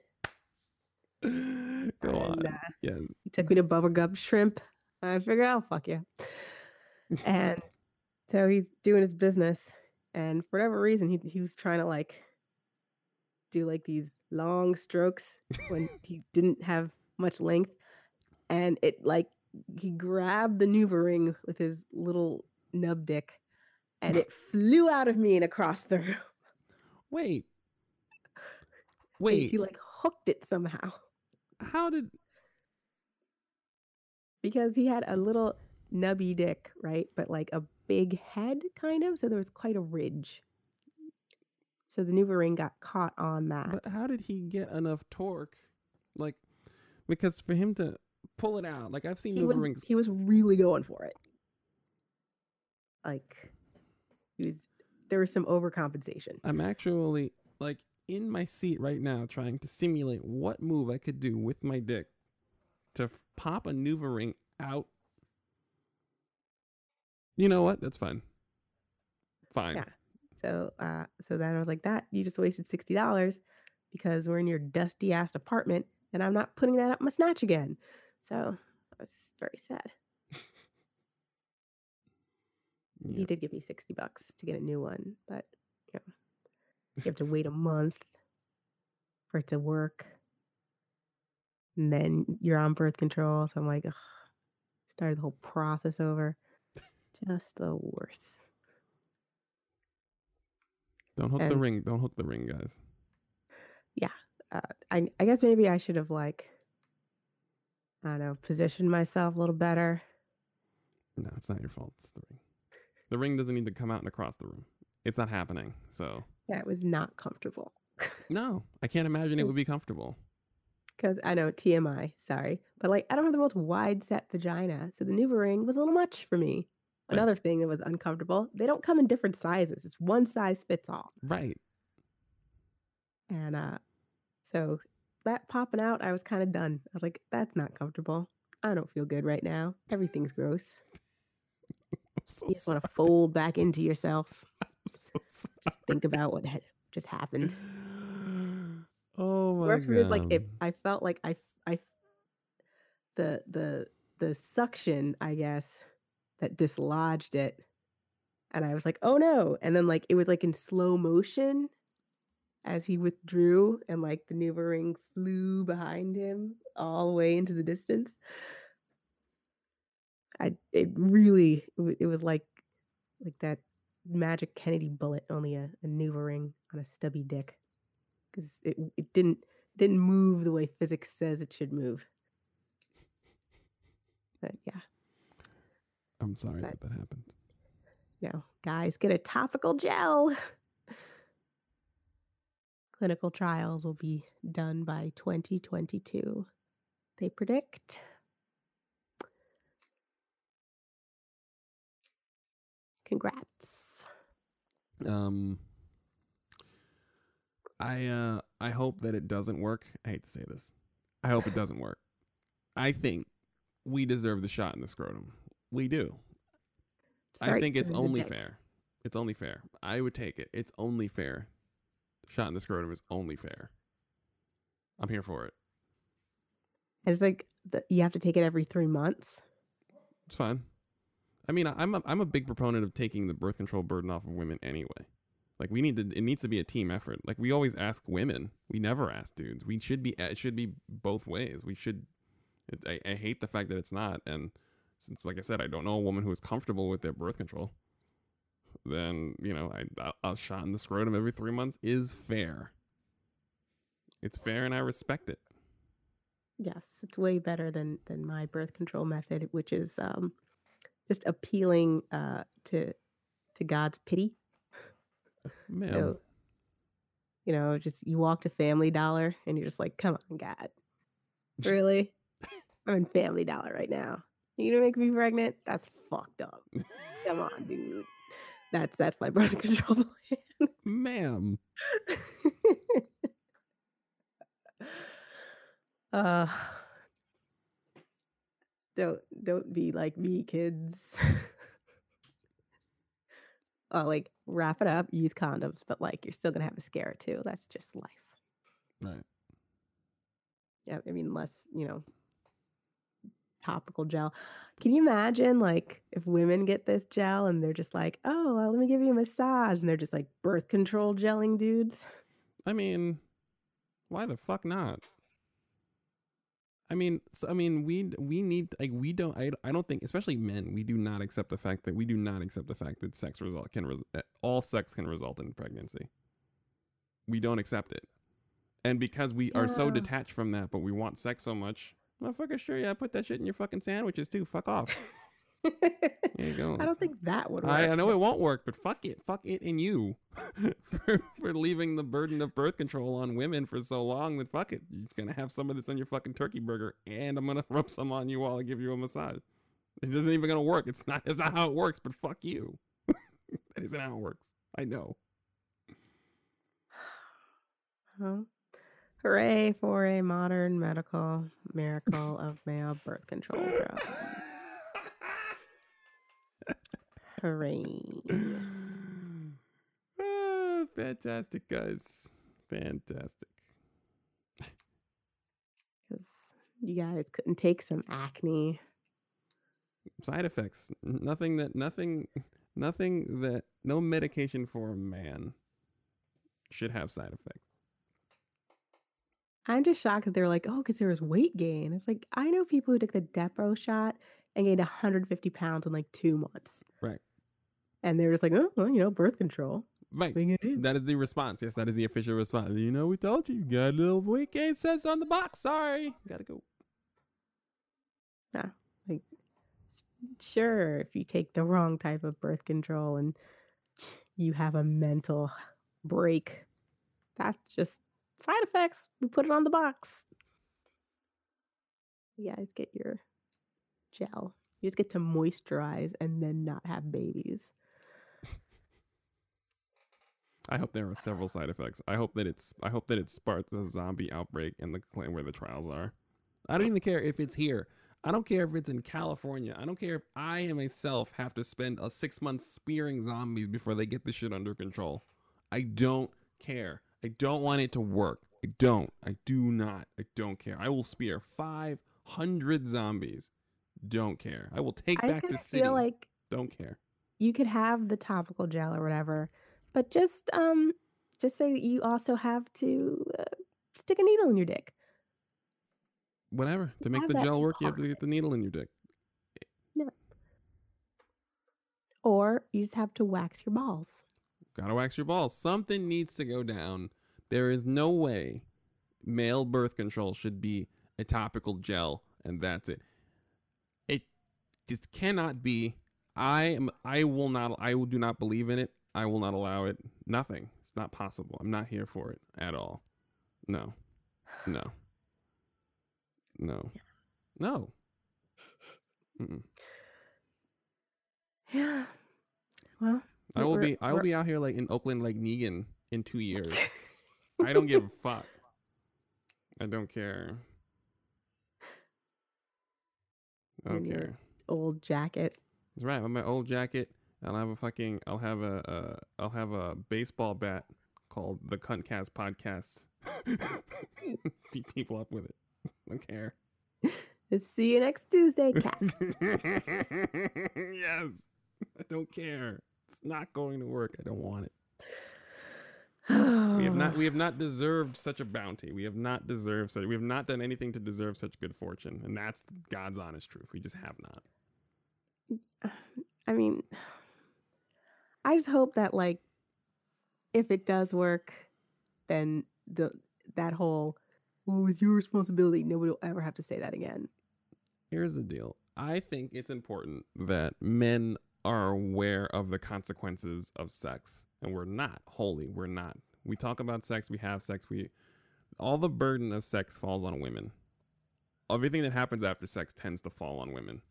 Go on. uh, Yes. he took me to Bubblegum Shrimp. I figured I'll fuck you. and so he's doing his business, and for whatever reason, he he was trying to like do like these long strokes when he didn't have much length, and it like he grabbed the NuvaRing with his little nub dick, and it flew out of me and across the room. Wait. and Wait. he like hooked it somehow How did? because he had a little nubby dick, right? But like a big head, kind of. So there was quite a ridge. So the NuvaRing got caught on that. But how did he get enough torque? Like, because for him to pull it out, like I've seen he was, he was really going for it. Like he was. There was some overcompensation. I'm actually like in my seat right now, trying to simulate what move I could do with my dick to f- pop a NuvaRing out. You know what? That's fine. Fine. Yeah. So, uh, so then I was like, "That you just wasted sixty dollars because we're in your dusty ass apartment, and I'm not putting that up my snatch again." So I was very sad. Yeah. He did give me 60 bucks to get a new one, but you know, you have to wait a month for it to work. And then you're on birth control. So I'm like, ugh, started the whole process over. Just the worst. Don't hook the ring. Don't hook the ring, guys. Yeah. Uh, I, I guess maybe I should have, like, I don't know, positioned myself a little better. No, it's not your fault. It's the ring. The ring doesn't need to come out and across the room. It's not happening. So That was not comfortable. no, I can't imagine it would be comfortable. Because I know TMI, sorry, but like I don't have the most wide set vagina, so the NuvaRing was a little much for me. Right. Another thing that was uncomfortable, they don't come in different sizes. It's one size fits all. Right. And uh so that popping out, I was kind of done. I was like, that's not comfortable. I don't feel good right now. Everything's gross. So You just want to fold back into yourself. So Just think about what had just happened. Oh my part is like if I felt like I I the the the suction, I guess, that dislodged it. And I was like, oh no. And then like it was like in slow motion as he withdrew and like the NuvaRing flew behind him all the way into the distance. I it really it, was like like that magic Kennedy bullet, only uh, a, a NuvaRing on a stubby dick. Because it it didn't didn't move the way physics says it should move. But yeah, I'm sorry but- that that happened. no, guys, get a topical gel. Clinical trials will be done by 2022. They predict. Congrats. Um, I uh, I hope that it doesn't work. I hate to say this. I hope it doesn't work. I think we deserve the shot in the scrotum. We do. I think it's only fair. It's only fair. I would take it. It's only fair. Shot in the scrotum is only fair. I'm here for it. It's like the, you have to take it every three months. It's fine. I mean, I'm a, I'm a big proponent of taking the birth control burden off of women anyway. Like we need to, it needs to be a team effort. Like we always ask women, we never ask dudes. We should be, it should be both ways. We should. It, I, I hate the fact that it's not. And since, like I said, I don't know a woman who is comfortable with their birth control. then you know I a shot in the scrotum every three months is fair. It's fair, and I respect it. Yes, it's way better than than my birth control method, which is um, just appealing uh, to to God's pity. Man, So you know, just you walk to Family Dollar and you're just like, "Come on, God, really? I'm in Family Dollar right now. You gonna make me pregnant? That's fucked up. Come on, dude. That's that's my birth control plan." ma'am. uh, don't don't be like me, kids. oh, like wrap it up, use condoms, but like you're still gonna have a scare too. That's just life. Right. Yeah, I mean, less you know, topical gel. Can you imagine like if women get this gel and they're just like, oh, well, let me give you a massage, and they're just like birth control gelling dudes? I mean, why the fuck not? I mean, so, I mean, we we need like we don't. I, I don't think, especially men, we do not accept the fact that we do not accept the fact that sex result can res- eh, all sex can result in pregnancy. We don't accept it, and because we are so detached from that, but we want sex so much, motherfucker, sure, yeah, put that shit in your fucking sandwiches too. Fuck off. There you go. I don't think that would work. I, I know it won't work, but fuck it, fuck it, and you for for leaving the burden of birth control on women for so long. That fuck it, you're gonna have some of this on your fucking turkey burger, and I'm gonna rub some on you while I give you a massage. It isn't even gonna work. It's not. It's not how it works. But fuck you. that isn't how it works. I know. Well, hooray for a modern medical miracle of male birth control drugs. Hooray. ah, fantastic, guys. Fantastic. Because you guys couldn't take some acne. side effects nothing that nothing nothing that no medication for a man should have side effects I'm just shocked that they're like, oh, because there was weight gain. It's like, I know people who took the Depo shot and gained 150 pounds in like two months. Right. And they're just like, oh, well, you know, birth control. right Thing it is. that is the response yes that is the official response you know we told you you got a little weight gain says on the box sorry you gotta go Yeah, like Sure, if you take the wrong type of birth control and you have a mental break, that's just side effects. We put it on the box. You guys get your gel. You just get to moisturize and then not have babies. i hope there are several side effects i hope that it's i hope that it sparks a zombie outbreak in the clan where the trials are i don't even care if it's here I don't care if it's in California. I don't care if I myself have to spend a six months spearing zombies before they get the shit under control. I don't care. I don't want it to work. I don't. I do not. I don't care. I will spear 500 zombies. Don't care. I will take I back the city. feel like don't care. you could have the topical gel or whatever, but just um, just say that you also have to uh, stick a needle in your dick. Whatever. To make Have the gel work, you have to get the needle in your dick. No. Or you just have to wax your balls. Gotta wax your balls. Something needs to go down. There is no way male birth control should be a topical gel and that's it. It just cannot be. I am. I will not. I will do not believe in it. I will not allow it. Nothing. It's not possible. I'm not here for it at all. No. No. No. No. Mm-mm. Yeah. Well, I will be. I will be out here like in Oakland, like Negan, in two years. I don't give a fuck. I don't care. I don't care. old jacket. That's right. With my old jacket, I'll have a fucking. I'll have a. Uh, I'll have a baseball bat called the Cuntcast Podcast. Beat people up with it. I don't care. See you next Tuesday, cat. yes. I don't care. It's not going to work. I don't want it. We have not we have not deserved such a bounty. We have not deserved such we have not done anything to deserve such good fortune. And that's God's honest truth. We just have not. I mean, I just hope that like if it does work, then the that whole "well, it's your responsibility." Nobody will ever have to say that again. Here's the deal. I think it's important that men are aware of the consequences of sex, and we're not. Holy, we're not. We talk about sex. We have sex. We all the burden of sex falls on women. Everything that happens after sex tends to fall on women.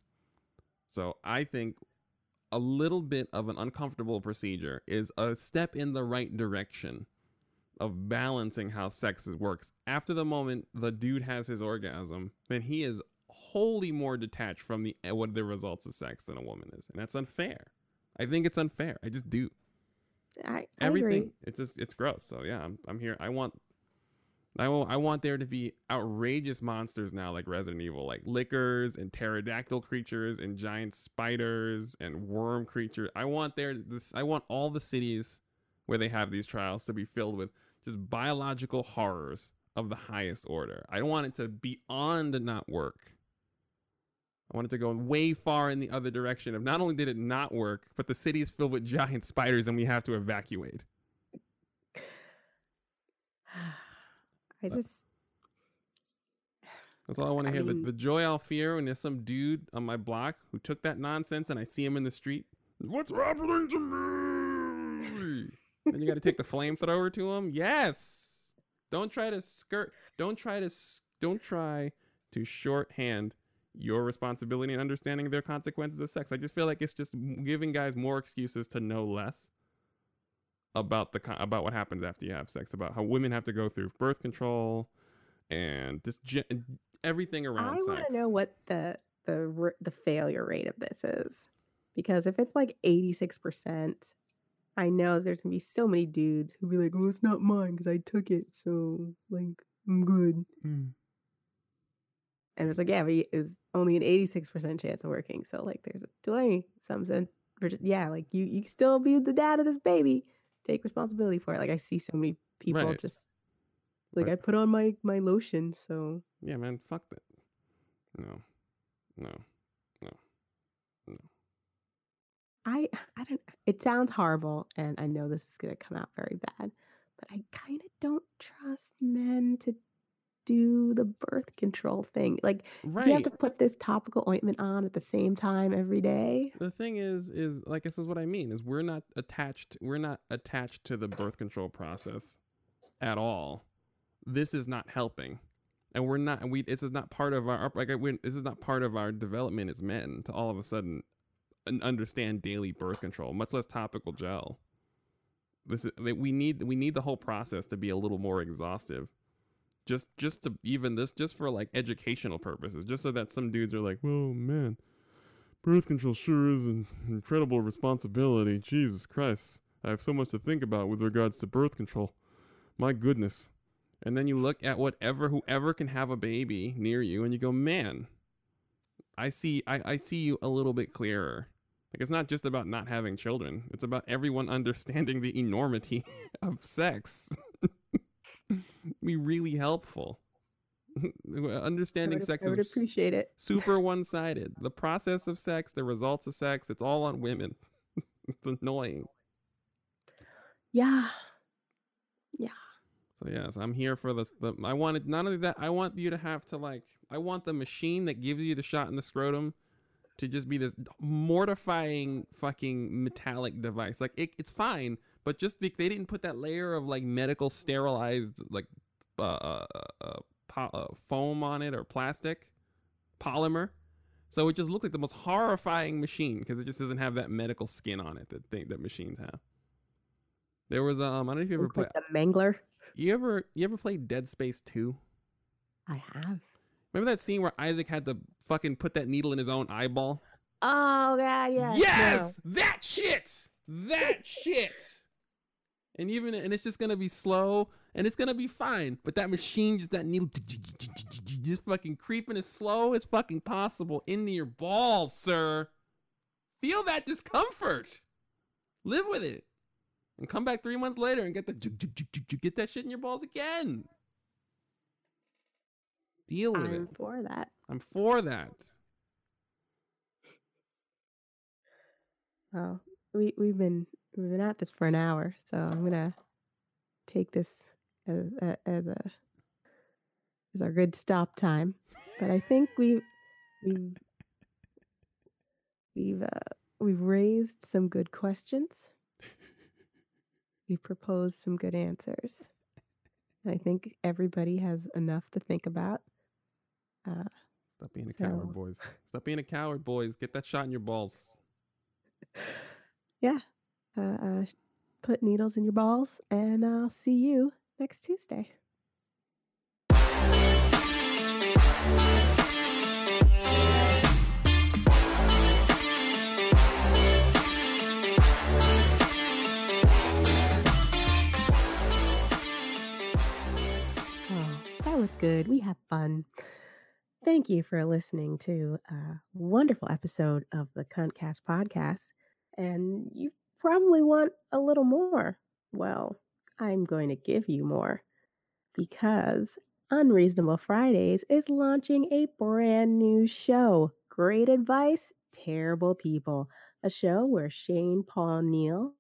So I think a little bit of an uncomfortable procedure is a step in the right direction of balancing how sex works. After the moment the dude has his orgasm, then he is wholly more detached from the eh, what the results of sex than a woman is, and that's unfair. I think it's unfair. I just do. I, I Everything agree. it's just it's gross. So yeah, I'm I'm here. I want I will, I want there to be outrageous monsters now like Resident Evil, like lickers and pterodactyl creatures and giant spiders and worm creatures. I want there this I want all the cities where they have these trials to be filled with just biological horrors of the highest order. I don't want it to beyond not work. I wanted to go way far in the other direction of not only did it not work, but the city is filled with giant spiders and we have to evacuate. I just That's all I want to hear. mean- the, the joy I'll fear when there's some dude on my block who took that nonsense and I see him in the street. What's happening to me? then you got to take the flamethrower to him. Yes. Don't try to skirt. Don't try to. Don't try to shorthand your responsibility and understanding their consequences of sex. I just feel like it's just giving guys more excuses to know less about the about what happens after you have sex. About how women have to go through birth control and just gen- everything around sex. I want sex. to know what the the the failure rate of this is, because if it's like eighty six percent, I know there's gonna be so many dudes who be like, "Well, it's not mine because I took it, so like I'm good." Mm. And it's like, yeah, but y- it's only an eighty six percent chance of working. So like, there's a twenty some cent. Yeah, like you you can still be the dad of this baby. Take responsibility for it. Like I see so many people Right. just like Right. I put on my my lotion, so Yeah, man, fuck that. No. No, no, no. I I don't it sounds horrible and I know this is going to come out very bad, but I kind of don't trust men to do the birth control thing. Like right. you have to put this topical ointment on at the same time every day. The thing is, is like this is what I mean is we're not attached. We're not attached to the birth control process at all. This is not helping, and we're not. We this is not part of our like. We, this is not part of our development as men to all of a sudden understand daily birth control, much less topical gel. This is we need we need the whole process to be a little more exhaustive. Just just to even this just for like educational purposes, just so that some dudes are like, "Whoa, man, birth control sure is an incredible responsibility. Jesus Christ. I have so much to think about with regards to birth control. My goodness. And then you look at whatever whoever can have a baby near you and you go, Man, I see I, I see you a little bit clearer. Like it's not just about not having children. It's about everyone understanding the enormity of sex. Be really helpful. I Understanding would, sex I would is appreciate it. super one-sided. The process of sex, the results of sex, it's all on women. it's annoying. Yeah. Yeah. So yes, I'm here for this. The I wanted not only that, I want you to have to like. I want the machine that gives you the shot in the scrotum to just be this mortifying fucking metallic device. Like it, it's fine, but just be, they didn't put that layer of like medical sterilized like uh, uh, uh, po- uh, foam on it or plastic polymer. So it just looked like the most horrifying machine because it just doesn't have that medical skin on it that thing that machines have. There was um I don't know if you ever played like the Mangler. you ever you ever played Dead Space 2? I have. Remember that scene where Isaac had to fucking put that needle in his own eyeball? Oh god, yes. yes! That shit! That shit! And even and it's just gonna be slow and it's gonna be fine. But that machine just that needle just fucking creeping as slow as fucking possible into your balls, sir. Feel that discomfort. Live with it. And come back three months later and get the get that shit in your balls again. Deal with I'm it. for that. I'm for that. Oh, we we've been we've been at this for an hour, so I'm gonna take this as a, as a as our good stop time. But I think we've we've we've uh, we've raised some good questions. We've proposed some good answers. I think everybody has enough to think about. Uh, Stop being a coward, boys. Stop being a coward, boys. Get that shot in your balls. yeah, uh, uh, put needles in your balls, and I'll see you next Tuesday. Oh, that was good. We had fun. Thank you for listening to a wonderful episode of the Cuntcast podcast. And you probably want a little more. Well, I'm going to give you more because Unreasonable Fridays is launching a brand new show. Great advice, terrible people. A show where Shane Paul Neal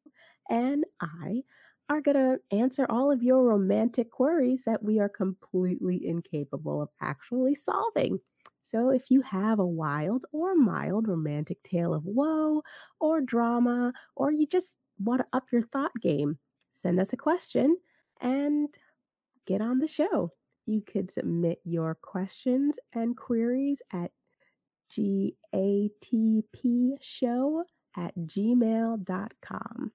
and I are going to answer all of your romantic queries that we are completely incapable of actually solving. So, if you have a wild or mild romantic tale of woe or drama, or you just want to up your thot game, send us a question and get on the show. You could submit your questions and queries at gatpshow at gmail.com.